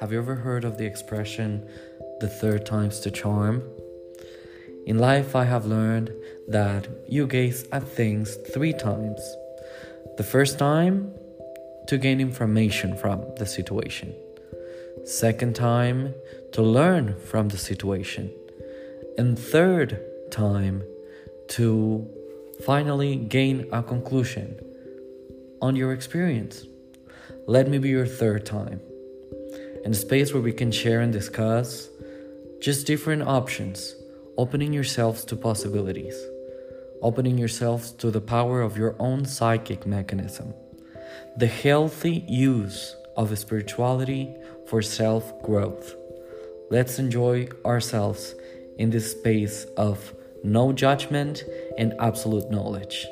Have you ever heard of the expression, the third time's the charm? In life, I have learned that you gaze at things three times. The first time, to gain information from the situation. Second time, to learn from the situation. And third time, to finally gain a conclusion on your experience. Let me be your third time in a space where we can share and discuss just different options, opening yourselves to possibilities, opening yourselves to the power of your own psychic mechanism, the healthy use of spirituality for self growth. Let's enjoy ourselves in this space of no judgment and absolute knowledge.